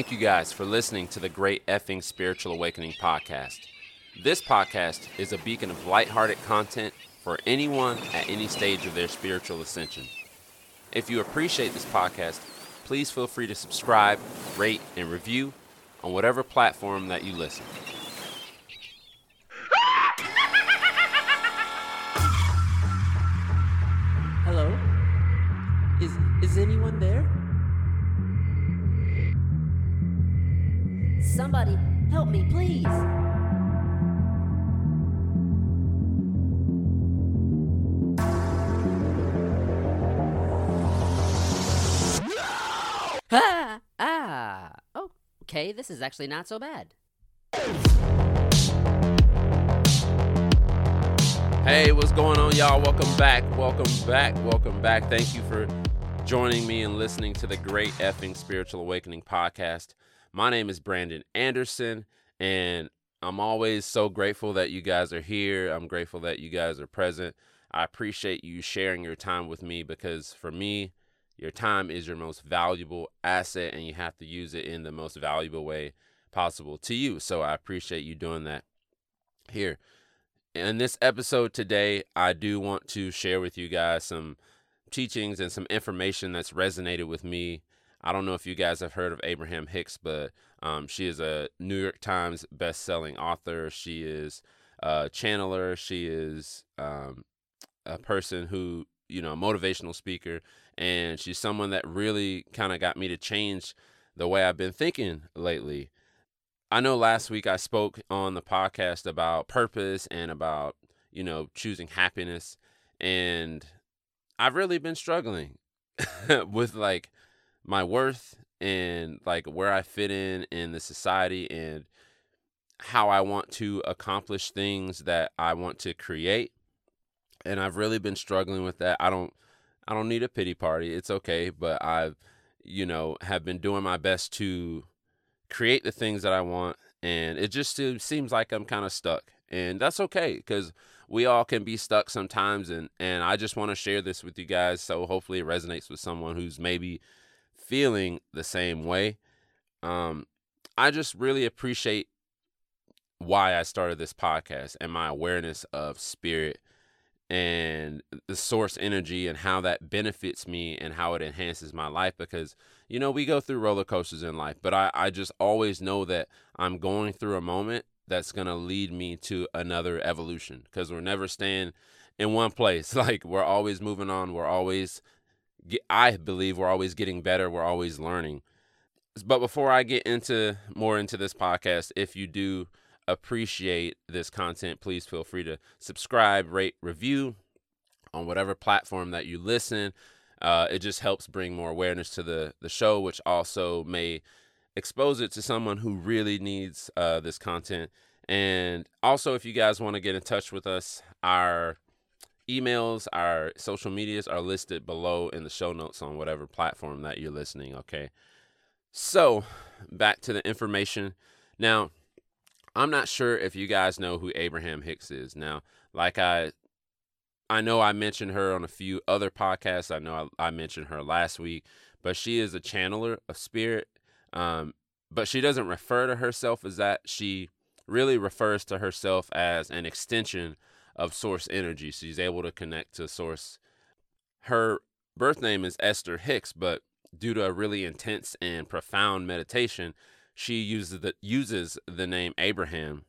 Thank you guys for listening to the Great Effing Spiritual Awakening podcast. This podcast is a beacon of lighthearted content for anyone at any stage of their spiritual ascension. If you appreciate this podcast, please feel free to subscribe, rate, and review on whatever platform that you listen. Hello? Is is anyone there? Somebody help me, please. Ah, ah. Oh, okay. This is actually not so bad. Hey, what's going on, y'all? Welcome back. Welcome back. Welcome back. Thank you for joining me and listening to the Great Effing Spiritual Awakening podcast. My name is Brandon Anderson, and I'm always so grateful that you guys are here. I'm grateful that you guys are present. I appreciate you sharing your time with me because for me, your time is your most valuable asset, and you have to use it in the most valuable way possible to you. So I appreciate you doing that here. In this episode today, I do want to share with you guys some teachings and some information that's resonated with me. I don't know if you guys have heard of Abraham Hicks, but um, she is a New York Times best-selling author. She is a channeler. She is um, a person who, you know, a motivational speaker, and she's someone that really kind of got me to change the way I've been thinking lately. I know last week I spoke on the podcast about purpose and about, you know, choosing happiness. And I've really been struggling with like my worth and like where I fit in in the society and how I want to accomplish things that I want to create. And I've really been struggling with that. I don't I don't need a pity party. It's okay, but I've you know have been doing my best to create the things that I want, and it just seems like I'm kind of stuck, and that's okay because we all can be stuck sometimes, and and I just want to share this with you guys, so hopefully it resonates with someone who's maybe feeling the same way. Um, I just really appreciate why I started this podcast and my awareness of spirit and the source energy and how that benefits me and how it enhances my life because you know we go through roller coasters in life but i, I just always know that i'm going through a moment that's going to lead me to another evolution because we're never staying in one place like we're always moving on we're always i believe we're always getting better we're always learning but before i get into more into this podcast if you do appreciate this content, please feel free to subscribe, rate, review on whatever platform that you listen. Uh, it just helps bring more awareness to the, the show, which also may expose it to someone who really needs uh, this content. And also, if you guys want to get in touch with us, our emails, our social medias are listed below in the show notes on whatever platform that you're listening. Okay. So, back to the information. Now, I'm not sure if you guys know who Abraham Hicks is. Now, like I I know I mentioned her on a few other podcasts. I know I, I mentioned her last week, but she is a channeler of spirit. Um, but she doesn't refer to herself as that. She really refers to herself as an extension of source energy. She's able to connect to source. Her birth name is Esther Hicks, but due to a really intense and profound meditation, she uses the uses the name Abraham,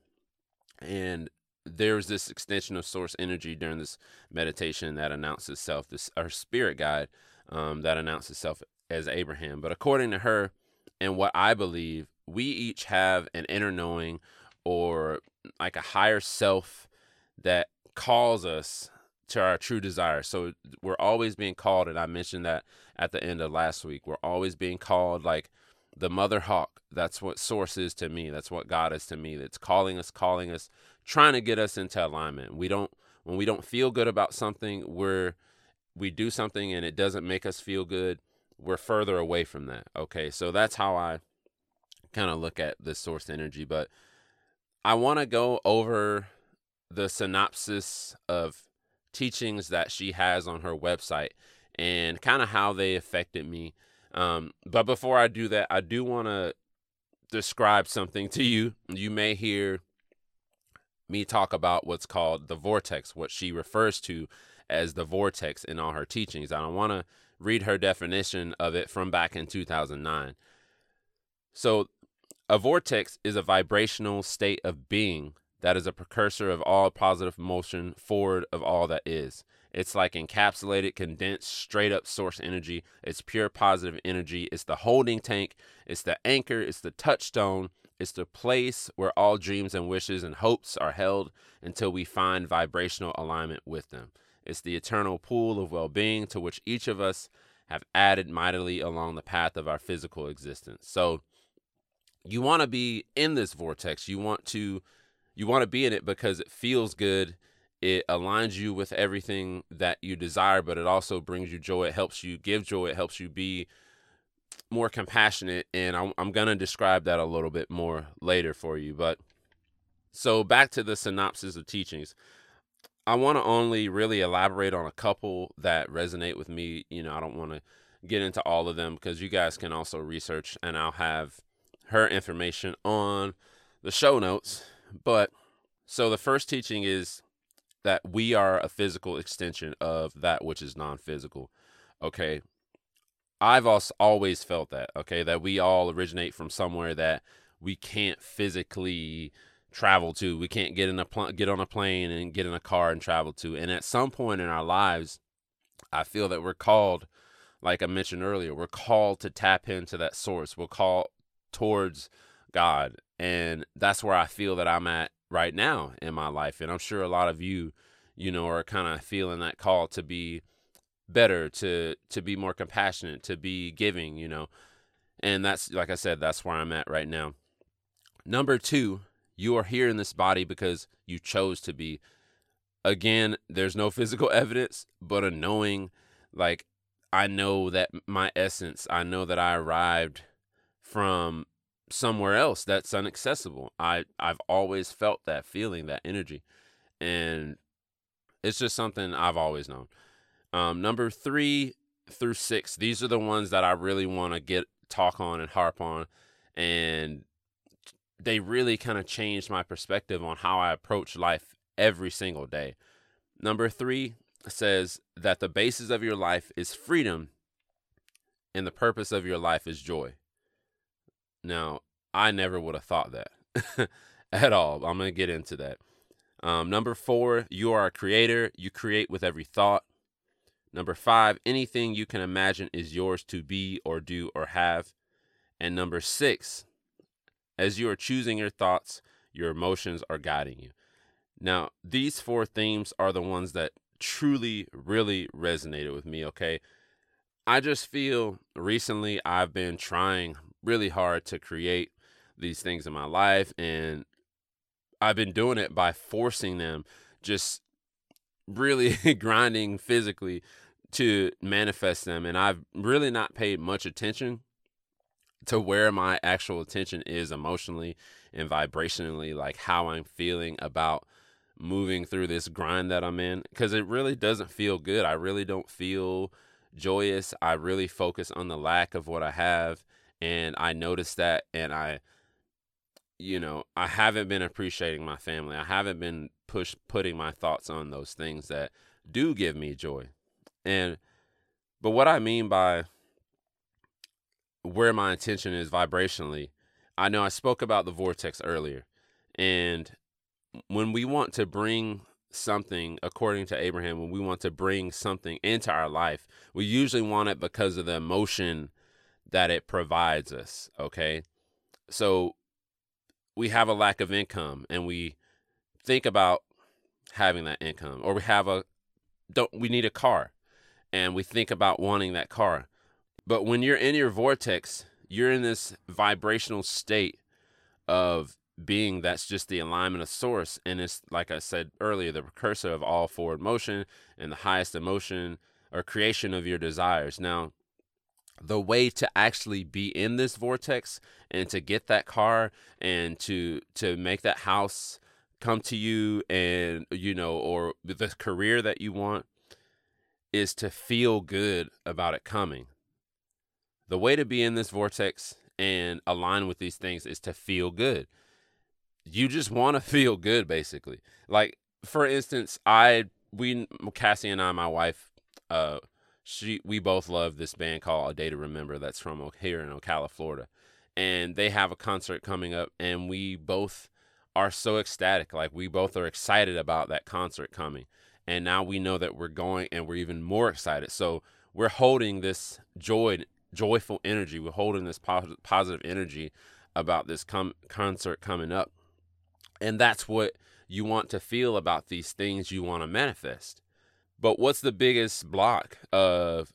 and there's this extension of source energy during this meditation that announces itself, this our spirit guide um, that announces itself as Abraham. But according to her, and what I believe, we each have an inner knowing or like a higher self that calls us to our true desire. So we're always being called, and I mentioned that at the end of last week. We're always being called like the mother hawk. That's what source is to me. That's what God is to me. That's calling us, calling us, trying to get us into alignment. We don't when we don't feel good about something, we're we do something and it doesn't make us feel good, we're further away from that. Okay. So that's how I kind of look at the source energy. But I want to go over the synopsis of teachings that she has on her website and kind of how they affected me um, but before I do that, I do want to describe something to you, you may hear me talk about what's called the vortex, what she refers to as the vortex in all her teachings. I don't want to read her definition of it from back in 2009. So, a vortex is a vibrational state of being that is a precursor of all positive motion forward of all that is. It's like encapsulated, condensed, straight up source energy. It's pure positive energy. It's the holding tank. It's the anchor. It's the touchstone. It's the place where all dreams and wishes and hopes are held until we find vibrational alignment with them. It's the eternal pool of well being to which each of us have added mightily along the path of our physical existence. So, you want to be in this vortex. You want to you want to be in it because it feels good. It aligns you with everything that you desire, but it also brings you joy. It helps you give joy. It helps you be more compassionate. And I'm, I'm going to describe that a little bit more later for you. But so back to the synopsis of teachings. I want to only really elaborate on a couple that resonate with me. You know, I don't want to get into all of them because you guys can also research, and I'll have her information on the show notes. But so the first teaching is that we are a physical extension of that which is non physical. Okay. I've also always felt that, okay, that we all originate from somewhere that we can't physically travel to. We can't get in a pl- get on a plane and get in a car and travel to. And at some point in our lives, I feel that we're called, like I mentioned earlier, we're called to tap into that source. We're called towards God. And that's where I feel that I'm at right now in my life. And I'm sure a lot of you, you know, are kind of feeling that call to be better, to to be more compassionate, to be giving, you know. And that's like I said, that's where I'm at right now. Number 2, you are here in this body because you chose to be. Again, there's no physical evidence, but a knowing like I know that my essence, I know that I arrived from somewhere else that's inaccessible. I I've always felt that feeling, that energy, and it's just something I've always known. Um, number three through six, these are the ones that I really want to get talk on and harp on, and they really kind of changed my perspective on how I approach life every single day. Number three says that the basis of your life is freedom, and the purpose of your life is joy. Now, I never would have thought that at all. I'm going to get into that. Um, number four, you are a creator. You create with every thought. Number five, anything you can imagine is yours to be or do or have. And number six, as you are choosing your thoughts, your emotions are guiding you. Now, these four themes are the ones that truly, really resonated with me, okay? I just feel recently I've been trying really hard to create these things in my life and I've been doing it by forcing them just really grinding physically to manifest them and I've really not paid much attention to where my actual attention is emotionally and vibrationally like how I'm feeling about moving through this grind that I'm in cuz it really doesn't feel good. I really don't feel joyous. I really focus on the lack of what I have and I noticed that and I you know, I haven't been appreciating my family. I haven't been push putting my thoughts on those things that do give me joy. And but what I mean by where my attention is vibrationally, I know I spoke about the vortex earlier. And when we want to bring something according to Abraham, when we want to bring something into our life, we usually want it because of the emotion that it provides us. Okay. So we have a lack of income and we think about having that income or we have a don't we need a car and we think about wanting that car. But when you're in your vortex, you're in this vibrational state of being that's just the alignment of source and it's like I said earlier the precursor of all forward motion and the highest emotion or creation of your desires. Now, the way to actually be in this vortex and to get that car and to to make that house come to you and you know or the career that you want is to feel good about it coming the way to be in this vortex and align with these things is to feel good. You just want to feel good, basically. Like for instance, I we Kassy and I, my wife, uh, she we both love this band called A Day to Remember. That's from here in Ocala, Florida, and they have a concert coming up, and we both are so ecstatic. Like we both are excited about that concert coming, and now we know that we're going, and we're even more excited. So we're holding this joy, joyful energy. We're holding this positive energy about this com- concert coming up, and that's what you want to feel about these things you want to manifest. But what's the biggest block of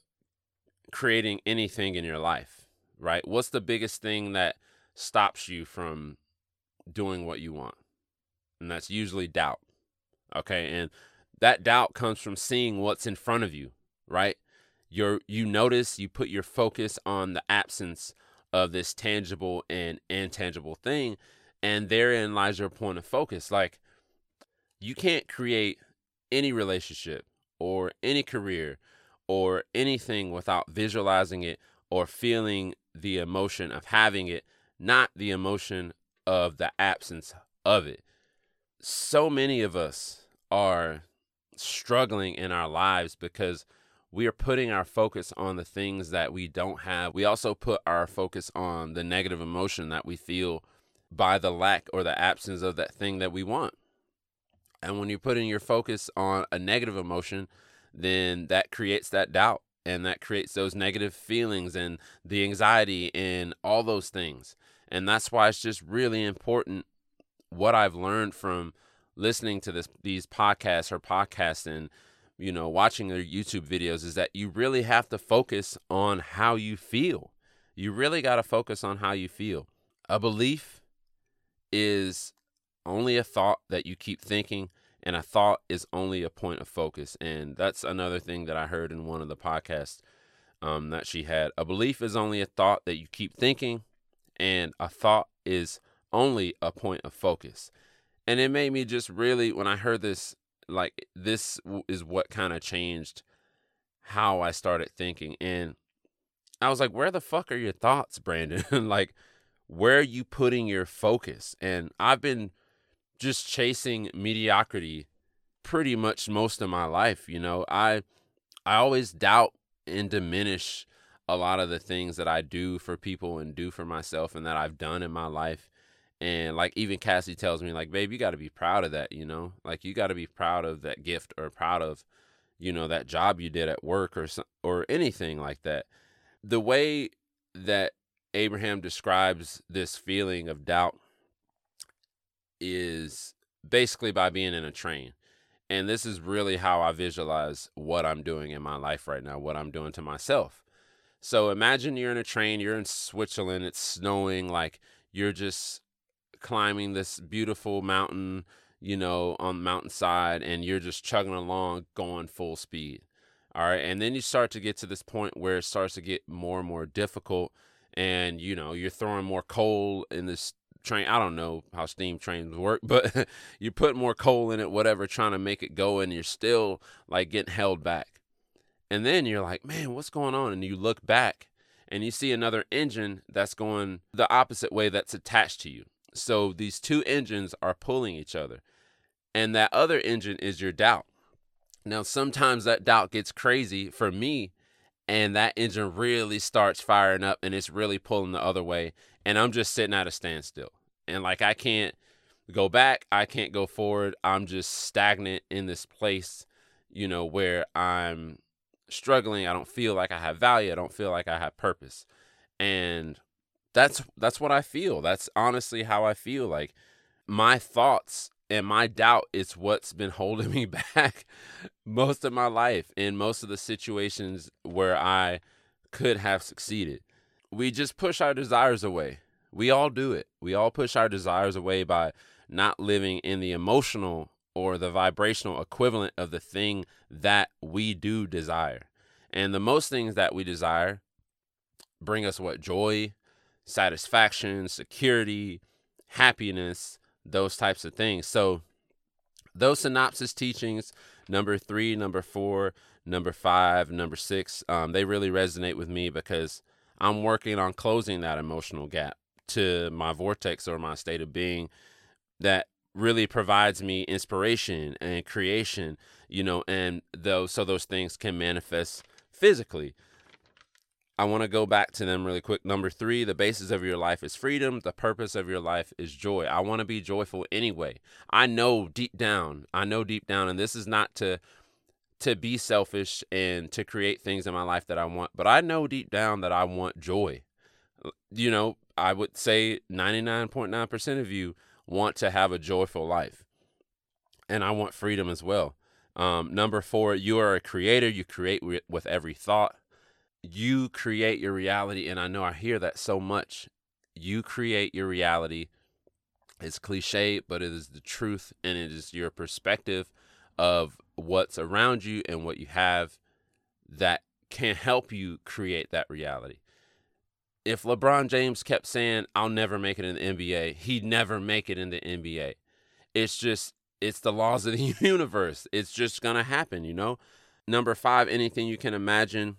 creating anything in your life, right? What's the biggest thing that stops you from doing what you want? And that's usually doubt. Okay. And that doubt comes from seeing what's in front of you, right? You're, you notice, you put your focus on the absence of this tangible and intangible thing. And therein lies your point of focus. Like, you can't create any relationship or any career or anything without visualizing it or feeling the emotion of having it, not the emotion of the absence of it. So many of us are struggling in our lives because we are putting our focus on the things that we don't have. We also put our focus on the negative emotion that we feel by the lack or the absence of that thing that we want. And when you're putting your focus on a negative emotion, then that creates that doubt and that creates those negative feelings and the anxiety and all those things. And that's why it's just really important what I've learned from listening to this these podcasts or podcasting, you know, watching their YouTube videos is that you really have to focus on how you feel. You really got to focus on how you feel. A belief is only a thought that you keep thinking and a thought is only a point of focus. And that's another thing that i heard in one of the podcasts um, that she had. A belief is only a thought that you keep thinking and a thought is only a point of focus. And it made me just really when i heard this like this is what kind of changed how i started thinking. And i was like where the fuck are your thoughts brandon? Like where are you putting your focus? And i've been just chasing mediocrity pretty much most of my life you know? I i always doubt and diminish a lot of the things that i do for people and do for myself and that i've done in my life. And like even kassy tells me like babe you got to be proud of that you know? Like you got to be proud of that gift or proud of you know that job you did at work or or anything like that. The way that abraham describes this feeling of doubt is basically by being in a train. And this is really how I visualize what I'm doing in my life right now, what I'm doing to myself. So imagine you're in a train, you're in Switzerland, it's snowing, like you're just climbing this beautiful mountain, you know, on the mountainside, and you're just chugging along, going full speed. All right. And then you start to get to this point where it starts to get more and more difficult. And, you know, you're throwing more coal in this train. I don't know how steam trains work, but you put more coal in it, whatever, trying to make it go, and you're still like getting held back. And then you're like, man, what's going on? And you look back and you see another engine that's going the opposite way that's attached to you. So these two engines are pulling each other. And that other engine is your doubt. Now, sometimes that doubt gets crazy for me, and that engine really starts firing up and it's really pulling the other way. And I'm just sitting at a standstill and like I can't go back, I can't go forward. I'm just stagnant in this place, you know, where I'm struggling. I don't feel like I have value. I don't feel like I have purpose. And that's that's what I feel. That's honestly how I feel. Like my thoughts and my doubt is what's been holding me back most of my life in most of the situations where I could have succeeded. We just push our desires away we all do it. We all push our desires away by not living in the emotional or the vibrational equivalent of the thing that we do desire. And the most things that we desire bring us what joy, satisfaction, security, happiness, those types of things. So, those synopsis teachings, number three, number four, number five, number six, um, they really resonate with me because I'm working on closing that emotional gap to my vortex or my state of being that really provides me inspiration and creation, you know, and those so those things can manifest physically. I want to go back to them really quick. Number three, the basis of your life is freedom. The purpose of your life is joy. I want to be joyful anyway. I know deep down, I know deep down, and this is not to to be selfish and to create things in my life that I want, but I know deep down that I want joy. You know, I would say 99.9% of you want to have a joyful life. And I want freedom as well. Um, number four, you are a creator. You create with every thought. You create your reality. And I know I hear that so much. You create your reality. It's cliche, but it is the truth and it is your perspective of what's around you and what you have that can help you create that reality. If LeBron James kept saying, I'll never make it in the NBA, he'd never make it in the NBA. It's just, it's the laws of the universe. It's just going to happen, you know? Number five, anything you can imagine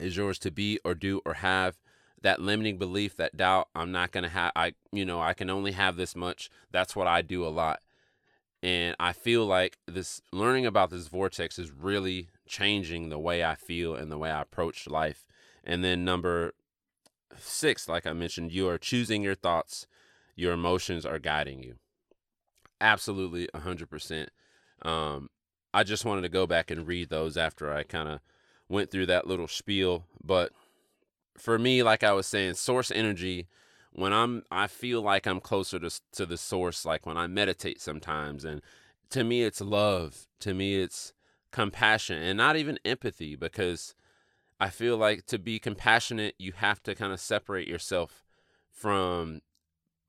is yours to be or do or have. That limiting belief, that doubt, I'm not going to have, I, you know, I can only have this much. That's what I do a lot. And I feel like this learning about this vortex is really changing the way I feel and the way I approach life. And then number six, like I mentioned, you are choosing your thoughts, your emotions are guiding you. Absolutely, 100%. Um, I just wanted to go back and read those after I kind of went through that little spiel. But for me, like I was saying, source energy when I'm I feel like I'm closer to to the source like when I meditate sometimes and to me it's love to me it's compassion and not even empathy because I feel like to be compassionate you have to kind of separate yourself from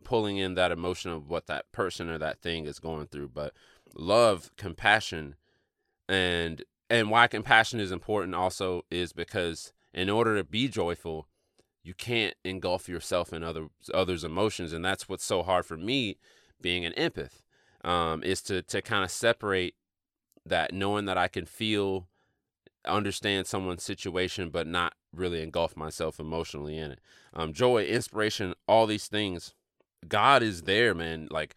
pulling in that emotion of what that person or that thing is going through but love compassion and and why compassion is important also is because in order to be joyful you can't engulf yourself in other others' emotions, and that's what's so hard for me, being an empath, um, is to to kind of separate that, knowing that I can feel, understand someone's situation, but not really engulf myself emotionally in it. Um, joy, inspiration, all these things, God is there, man. Like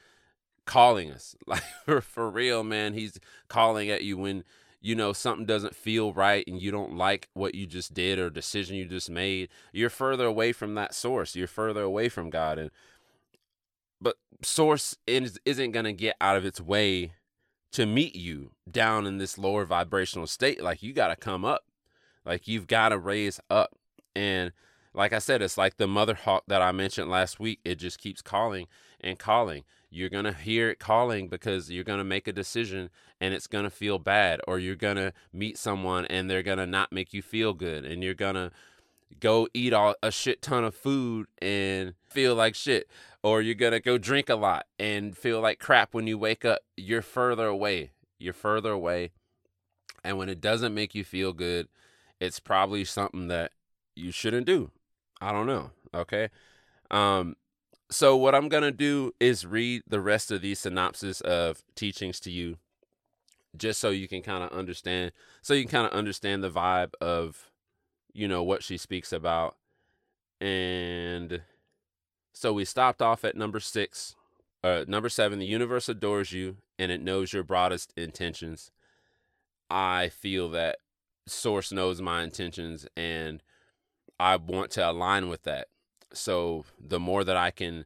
calling us, like for, for real, man. He's calling at you when you know something doesn't feel right and you don't like what you just did or decision you just made you're further away from that source you're further away from god and but source is, isn't going to get out of its way to meet you down in this lower vibrational state like you got to come up. Like you've got to raise up. And like i said it's like the mother hawk that i mentioned last week it just keeps calling and calling. You're going to hear it calling because you're going to make a decision and it's going to feel bad or you're going to meet someone and they're going to not make you feel good and you're going to go eat all, a shit ton of food and feel like shit or you're going to go drink a lot and feel like crap when you wake up you're further away you're further away and when it doesn't make you feel good it's probably something that you shouldn't do. I don't know okay? Um so what I'm gonna do is read the rest of these synopsis of teachings to you, just so you can kind of understand, so you can kind of understand the vibe of, you know, what she speaks about, and so we stopped off at number six, uh, number seven. The universe adores you and it knows your broadest intentions. I feel that source knows my intentions and I want to align with that. So the more that I can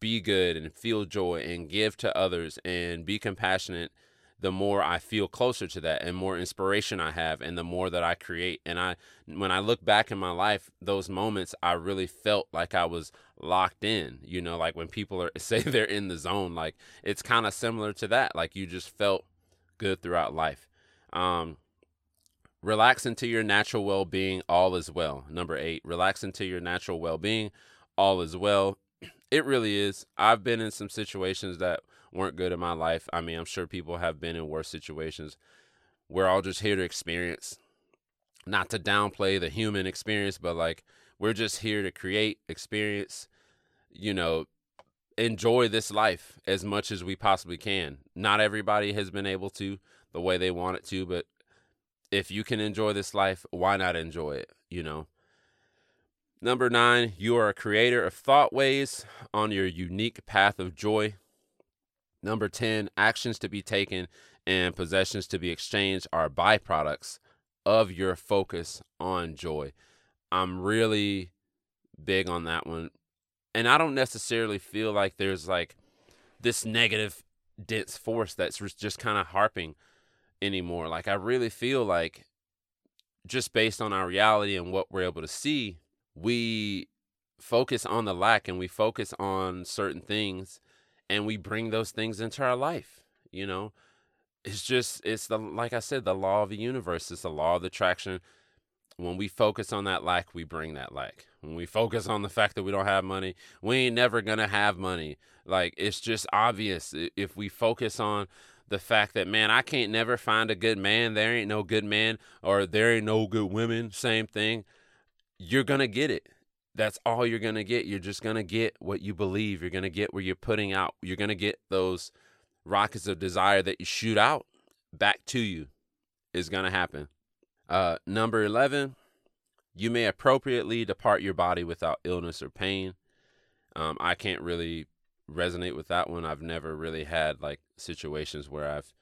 be good and feel joy and give to others and be compassionate, the more I feel closer to that and more inspiration I have and the more that I create. And I when I look back in my life, those moments I really felt like I was locked in. You know, like when people are say they're in the zone, like it's kind of similar to that. Like you just felt good throughout life. Um Relax into your natural well being, all is well. Number eight, relax into your natural well being, all is well. It really is. I've been in some situations that weren't good in my life. I mean, I'm sure people have been in worse situations. We're all just here to experience, not to downplay the human experience, but like we're just here to create, experience, you know, enjoy this life as much as we possibly can. Not everybody has been able to the way they want it to, but if you can enjoy this life, why not enjoy it? You know. Number nine, you are a creator of thought ways on your unique path of joy. Number 10, actions to be taken and possessions to be exchanged are byproducts of your focus on joy. I'm really big on that one. And I don't necessarily feel like there's like this negative dense force that's just kind of harping anymore. Like I really feel like just based on our reality and what we're able to see, we focus on the lack and we focus on certain things and we bring those things into our life, you know? It's just it's the like I said, the law of the universe. It's the law of attraction. When we focus on that lack, we bring that lack. When we focus on the fact that we don't have money, we ain't never gonna have money. Like it's just obvious. If we focus on the fact that man, I can't never find a good man. There ain't no good man, or there ain't no good women. Same thing. You're gonna get it. That's all you're gonna get. You're just gonna get what you believe. You're gonna get where you're putting out. You're gonna get those rockets of desire that you shoot out back to you. Is gonna happen. Uh, number eleven. You may appropriately depart your body without illness or pain. Um, I can't really resonate with that one. I've never really had like situations where I've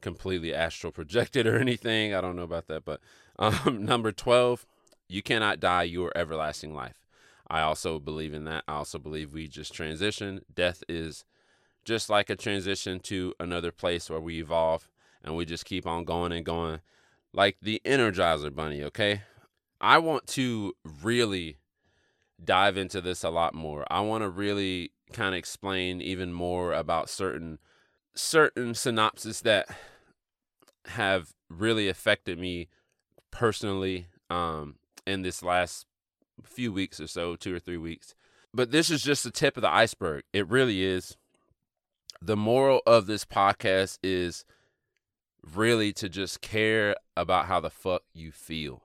completely astral projected or anything. I don't know about that, but um, number 12, you cannot die your everlasting life. I also believe in that. I also believe we just transition. Death is just like a transition to another place where we evolve and we just keep on going and going like the Energizer Bunny, okay? I want to really dive into this a lot more. I want to really kind of explain even more about certain certain synopses that have really affected me personally um, in this last few weeks or so, two or three weeks. But this is just the tip of the iceberg. It really is. The moral of this podcast is really to just care about how the fuck you feel.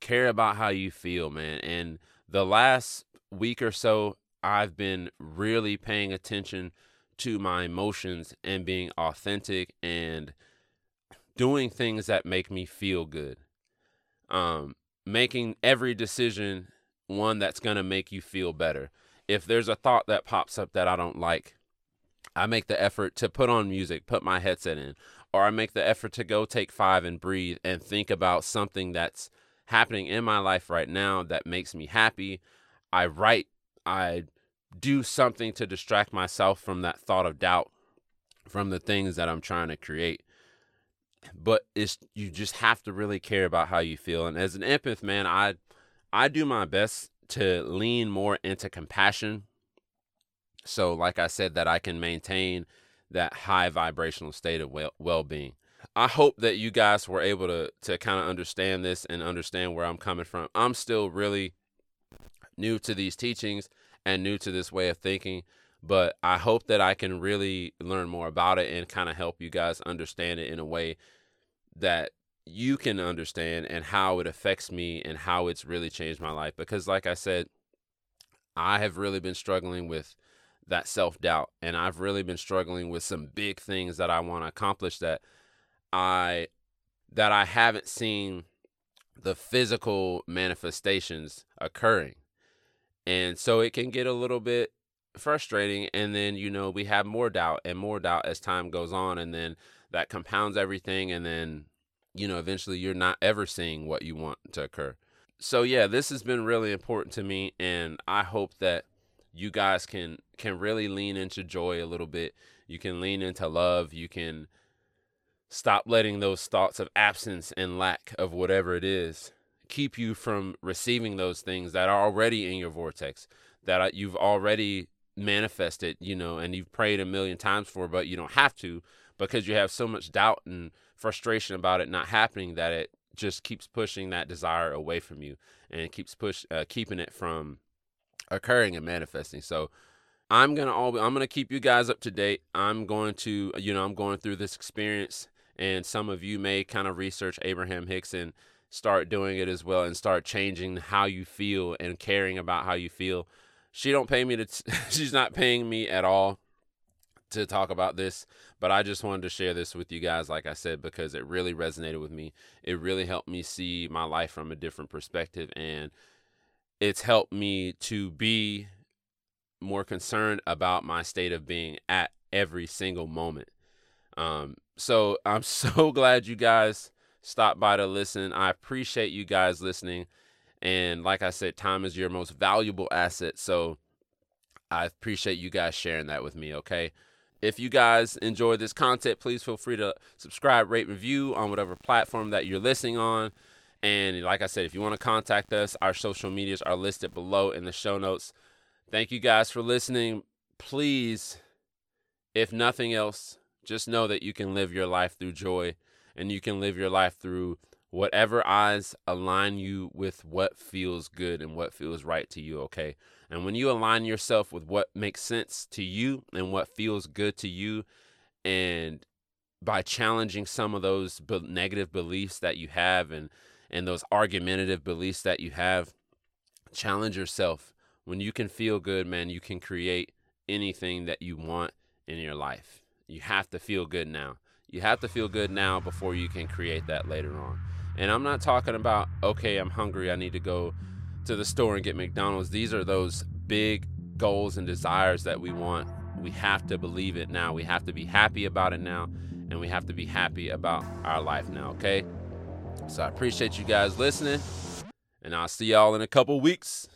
Care about how you feel, man. And the last week or so I've been really paying attention to my emotions and being authentic and doing things that make me feel good. Um, making every decision one that's going to make you feel better. If there's a thought that pops up that I don't like, I make the effort to put on music, put my headset in, or I make the effort to go take five and breathe and think about something that's happening in my life right now that makes me happy. I write I do something to distract myself from that thought of doubt from the things that I'm trying to create. But it's you just have to really care about how you feel. And as an empath, man, I I do my best to lean more into compassion. So like I said that I can maintain that high vibrational state of well well-being. I hope that you guys were able to to kind of understand this and understand where I'm coming from. I'm still really new to these teachings and new to this way of thinking. But I hope that I can really learn more about it and kind of help you guys understand it in a way that you can understand and how it affects me and how it's really changed my life. Because, like I said, I have really been struggling with that self doubt, and I've really been struggling with some big things that I want to accomplish that I that I haven't seen the physical manifestations occurring. And so it can get a little bit frustrating. And then, you know, we have more doubt and more doubt as time goes on. And then that compounds everything. And then, you know, eventually you're not ever seeing what you want to occur. So, yeah, this has been really important to me. And I hope that you guys can can really lean into joy a little bit. You can lean into love. You can stop letting those thoughts of absence and lack of whatever it is keep you from receiving those things that are already in your vortex that uh, you've already manifested, you know, and you've prayed a million times for, but you don't have to because you have so much doubt and frustration about it not happening that it just keeps pushing that desire away from you and keeps push uh, keeping it from occurring and manifesting. So I'm gonna all I'm gonna keep you guys up to date. I'm going to you know I'm going through this experience, and some of you may kind of research Abraham Hicks and start doing it as well and start changing how you feel and caring about how you feel. She don't pay me to t- she's not paying me at all to talk about this, but I just wanted to share this with you guys like I said because it really resonated with me. It really helped me see my life from a different perspective and it's helped me to be more concerned about my state of being at every single moment. Um, so I'm so glad you guys stopped by to listen. I appreciate you guys listening. And like I said, time is your most valuable asset. So I appreciate you guys sharing that with me, okay? If you guys enjoy this content, please feel free to subscribe, rate, review on whatever platform that you're listening on. And like I said, if you want to contact us, our social medias are listed below in the show notes. Thank you guys for listening. Please, if nothing else, just know that you can live your life through joy and you can live your life through whatever eyes align you with what feels good and what feels right to you, okay? And when you align yourself with what makes sense to you and what feels good to you, and by challenging some of those be- negative beliefs that you have and and those argumentative beliefs that you have, challenge yourself. When you can feel good, man, you can create anything that you want in your life. You have to feel good now. You have to feel good now before you can create that later on. And I'm not talking about, okay, I'm hungry, I need to go to the store and get McDonald's. These are those big goals and desires that we want. We have to believe it now. We have to be happy about it now. And we have to be happy about our life now, okay? So I appreciate you guys listening. And I'll see y'all in a couple weeks.